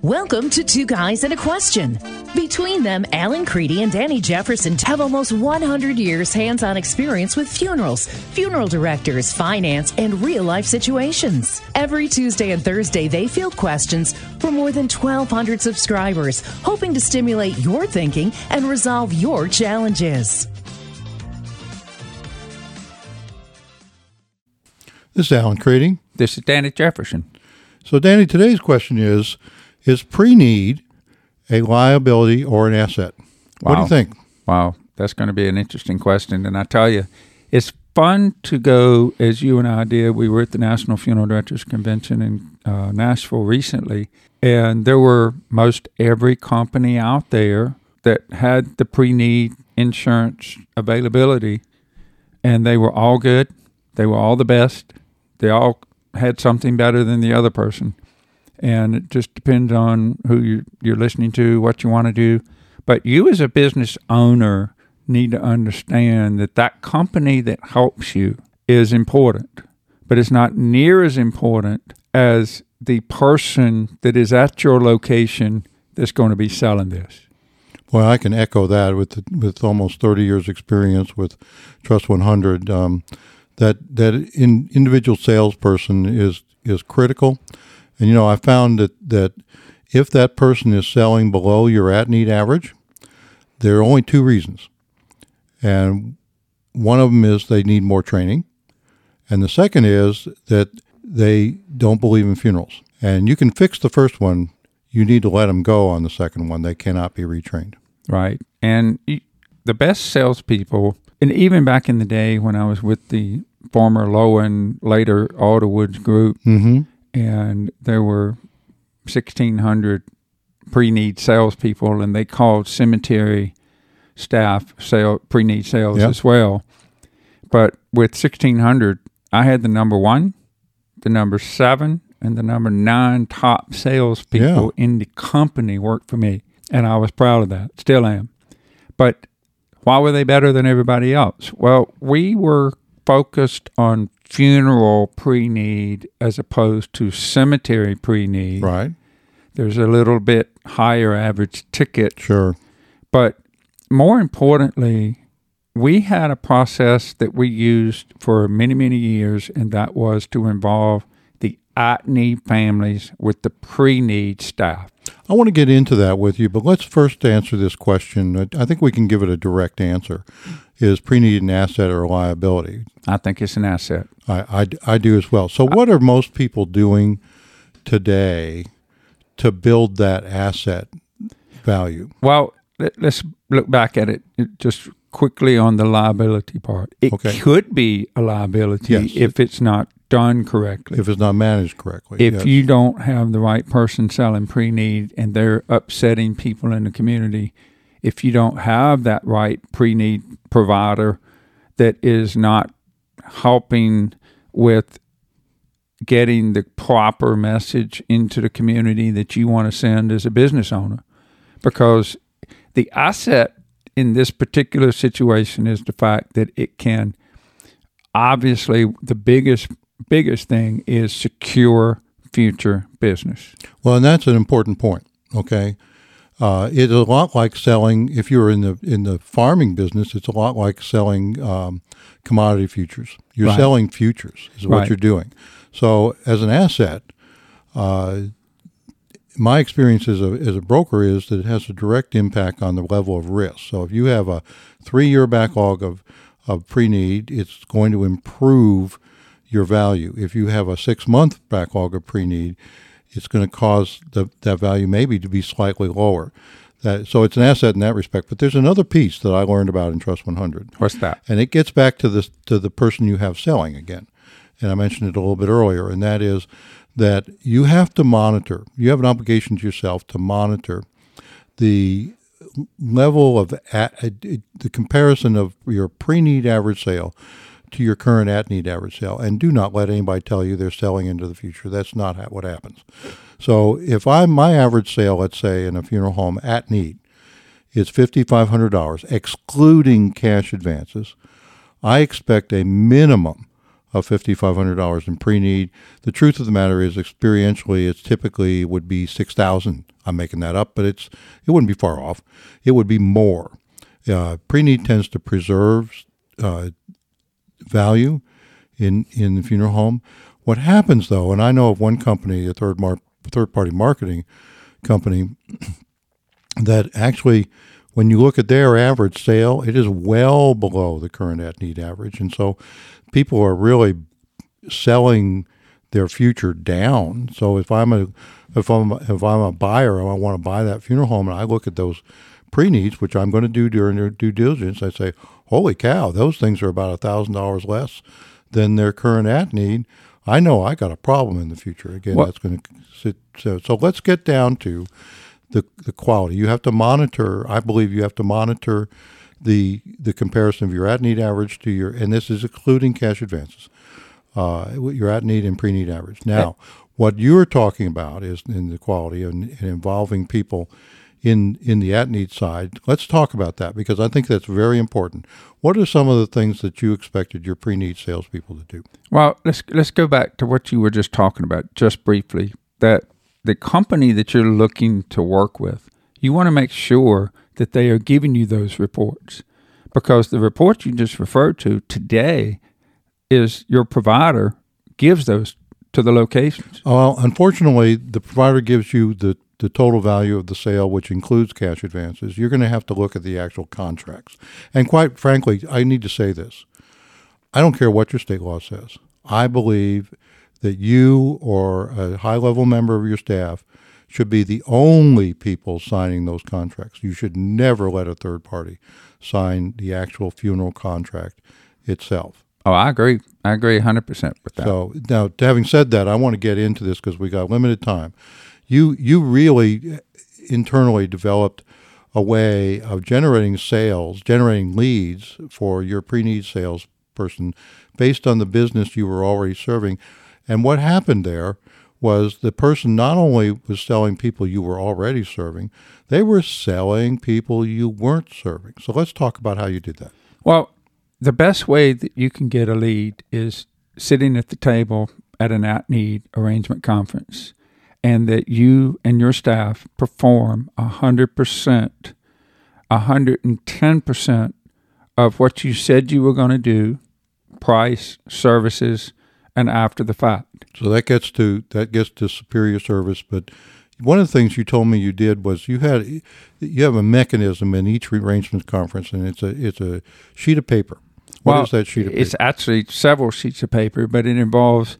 Welcome to Two Guys and a Question. Between them, Alan Creedy and Danny Jefferson have almost 100 years hands on experience with funerals, funeral directors, finance, and real life situations. Every Tuesday and Thursday, they field questions for more than 1,200 subscribers, hoping to stimulate your thinking and resolve your challenges. This is Alan Creedy. This is Danny Jefferson. So, Danny, today's question is Is pre need a liability or an asset? What do you think? Wow, that's going to be an interesting question. And I tell you, it's fun to go, as you and I did. We were at the National Funeral Directors Convention in uh, Nashville recently, and there were most every company out there that had the pre need insurance availability, and they were all good. They were all the best. They all had something better than the other person. And it just depends on who you're, you're listening to, what you want to do. But you, as a business owner, need to understand that that company that helps you is important, but it's not near as important as the person that is at your location that's going to be selling this. Well, I can echo that with with almost 30 years experience with Trust 100. Um, that that in, individual salesperson is is critical, and you know I found that that if that person is selling below your at need average, there are only two reasons, and one of them is they need more training, and the second is that they don't believe in funerals. And you can fix the first one. You need to let them go on the second one. They cannot be retrained. right? And the best salespeople, and even back in the day when I was with the former Loewen, later Alderwoods group, Mm-hmm. and there were 1,600 pre-need salespeople, and they called cemetery staff sale pre-need sales Yep. as well. But with 1,600, I had the number one, the number seven, and the number nine top salespeople in the company worked for me, and I was proud of that. Still am. But why were they better than everybody else? Well, we were focused on funeral pre-need as opposed to cemetery pre-need. Right. There's a little bit higher average ticket, Sure. but more importantly, we had a process that we used for many, many years, and that was to involve the at need families with the pre need staff. I want to get into that with you, but let's first answer this question. I- think we can give it a direct answer. Is pre-need an asset or a liability? I think it's an asset. I, I, I do as well. So, what are most people doing today to build that asset value? Well, let, us look back at it just quickly on the liability part. It Okay. could be a liability Yes. if it's not done correctly. If it's not managed correctly. if yes. you don't have the right person selling pre-need and they're upsetting people in the community if you don't have that right pre-need provider that is not helping with getting the proper message into the community that you want to send as a business owner because the asset in this particular situation is the fact that it can obviously the biggest biggest thing is secure future business. Well, and that's an important point. Okay, uh, it's a lot like selling. If you're in the in the farming business, it's a lot like selling um, commodity futures. You're Right. selling futures is what Right. you're doing. So, as an asset, uh, my experience as a as a broker is that it has a direct impact on the level of risk. So, if you have a three year backlog of of pre need, it's going to improve your value. If you have a six month backlog of pre need, it's going to cause the, that value maybe to be slightly lower. That, so it's an asset in that respect. But there's another piece that I learned about in Trust 100, What's that? and it gets back to this to the person you have selling again. And I mentioned it a little bit earlier, and that is that you have to monitor. You have an obligation to yourself to monitor the level of at, the comparison of your pre-need average sale to your current at-need average sale, and do not let anybody tell you they're selling into the future. That's not what happens. So if I'm my average sale, let's say in a funeral home at need, is fifty five hundred dollars, excluding cash advances. I expect a minimum of fifty five hundred dollars in pre need. The truth of the matter is, experientially, it's typically would be six thousand. I'm making that up, but it's it wouldn't be far off. It would be more. Uh, pre need tends to preserve uh, value in in the funeral home. What happens though, and I know of one company, a third mar- third party marketing company, that actually, when you look at their average sale, it is well below the current at need average, and so people are really selling their future down. So if I'm a if I'm if I'm a buyer and I want to buy that funeral home, and I look at those pre needs, which I'm going to do during their due diligence, I say, holy cow, those things are about a thousand dollars less than their current at need. I know I got a problem in the future. Again, Well- that's going to sit. So, so let's get down to the the quality. You have to monitor. I believe you have to monitor the the comparison of your at need average to your, and this is excluding cash advances. Uh, your at need and pre need average. Now, what you're talking about is in the quality and, and involving people in in the at need side. Let's talk about that because I think that's very important. What are some of the things that you expected your pre need salespeople to do? Well, let's let's go back to what you were just talking about, just briefly. That the company that you're looking to work with, you want to make sure that they are giving you those reports, because the report you just referred to today is your provider gives those to the locations. Well, unfortunately, the provider gives you the, the total value of the sale, which includes cash advances. You're going to have to look at the actual contracts. And quite frankly, I need to say this I don't care what your state law says. I believe that you or a high level member of your staff should be the only people signing those contracts. You should never let a third party sign the actual funeral contract itself. Oh, I agree. I agree 100% with that. So now, having said that, I want to get into this because we got limited time. You you really internally developed a way of generating sales, generating leads for your pre-need sales person based on the business you were already serving. And what happened there was the person not only was selling people you were already serving, they were selling people you weren't serving. So let's talk about how you did that. Well, the best way that you can get a lead is sitting at the table at an at need arrangement conference and that you and your staff perform 100%, 110% of what you said you were going to do price, services, and after the fact. So that gets to that gets to superior service. But one of the things you told me you did was you had you have a mechanism in each arrangements conference, and it's a it's a sheet of paper. What is Well, that sheet of paper? It's actually several sheets of paper, but it involves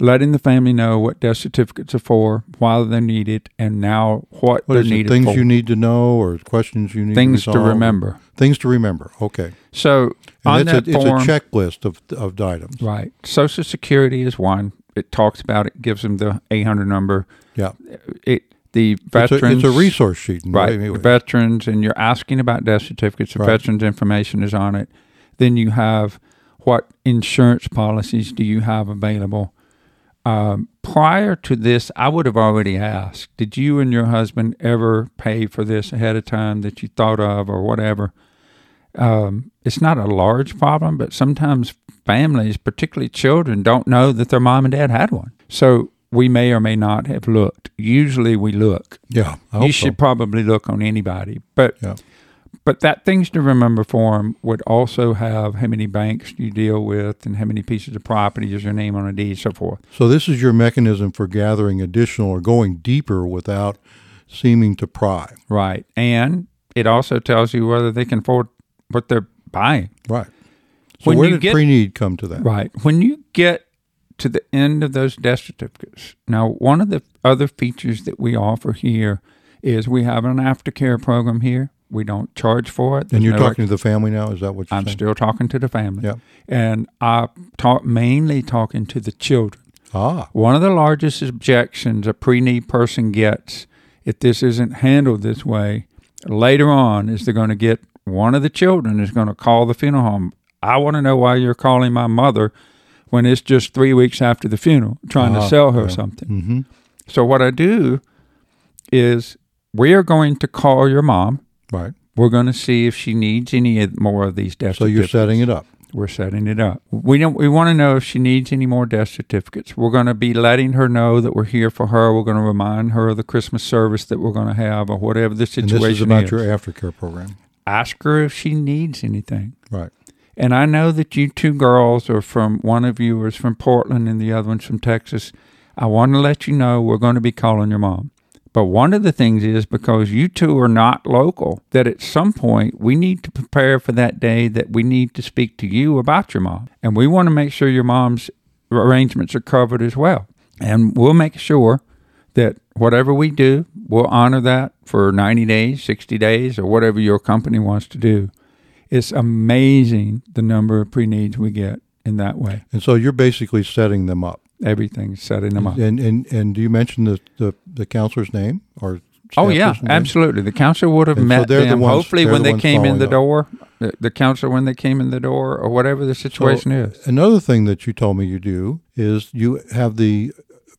letting the family know what death certificates are for, why they're needed, and now what, What they're needed Things for. you need to know, or questions you need Things to, to remember. Things to remember. Okay, So on that it's, a, form, it's a checklist of of items. right? Social Security is one. It talks about it, gives them the 800 number. Yeah, It the it's a, veterans, it's a resource sheet. right? any way. The veterans, and you're asking about death certificates. The Right. veterans information is on it. Then you have what insurance policies do you have available? Um, prior to this, I would have already asked, did you and your husband ever pay for this ahead of time that you thought of or whatever? Um, it's not a large problem, but sometimes families, particularly children, don't know that their mom and dad had one. So we may or may not have looked. Usually we look. yeah, you should so. probably look on anybody. But Yeah. But that things to remember form would also have how many banks you deal with and how many pieces of property is your name on a deed, so forth. So this is your mechanism for gathering additional or going deeper without seeming to pry. Right. And it also tells you whether they can afford what they're buying. Right. So When where did get- pre-need come to that? Right. When you get to the end of those death certificates, now one of the other features that we offer here is we have an aftercare program here. We don't charge for it. And you're no talking to the family now? Is that what you're I'm saying? still talking to the family. Yeah. And I talk mainly talking to the children. Ah, One of the largest objections a pre-need person gets if this isn't handled this way later on is they're going to get one of the children is going to call the funeral home. I want to know why you're calling my mother when it's just three weeks after the funeral, trying Ah, to sell her yeah. something. mm-hmm. So what I do is we are going to call your mom. Right. We're going to see if she needs any more of these death certificates. So you're setting it up. We're setting it up. We don't. We want to know if she needs any more death certificates. We're going to be letting her know that we're here for her. We're going to remind her of the Christmas service that we're going to have, or whatever the situation. And this is about is. your aftercare program. Ask her if she needs anything. Right. And I know that you two girls are from one of you is from Portland and the other one's from Texas. I want to let you know we're going to be calling your mom. But one of the things is because you two are not local, that at some point we need to prepare for that day that we need to speak to you about your mom. And we want to make sure your mom's arrangements are covered as well. And we'll make sure that whatever we do, we'll honor that for 90 days, 60 days, or whatever your company wants to do. It's amazing the number of pre needs we get in that way. And so you're basically setting them up. Everything's setting them up. And and and do you mention the the, the counselor's name or? Oh yeah, absolutely. The counselor would have And met the them. ones- Hopefully, when the they came in the following door, the, the counselor when they came in the door, or whatever the situation is. Another thing that you told me you do is you have the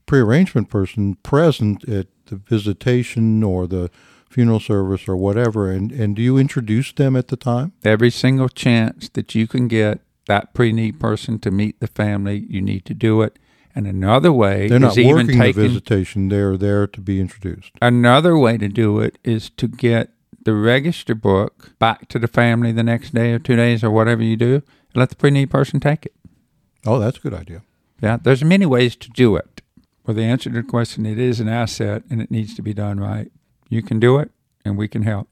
prearrangement person present at the visitation or the funeral service or whatever, and, and do you introduce them at the time? Every single chance that you can get that pre-need person to meet the family, you need to do it. And another way They're is not even working the visitation; they're there to be introduced. Another way to do it is to get the register book back to the family the next day or two days or whatever you do. And let the pre-need person take it. Oh, that's a good idea. Yeah, there's many ways to do it. Well, the answer to the question, it is an asset and it needs to be done right. You can do it, and we can help.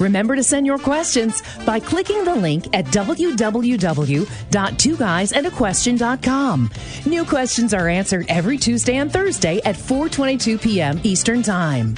Remember to send your questions by clicking the link at www.twoguysandaquestion.com. New questions are answered every Tuesday and Thursday at 4:22 p.m. Eastern Time.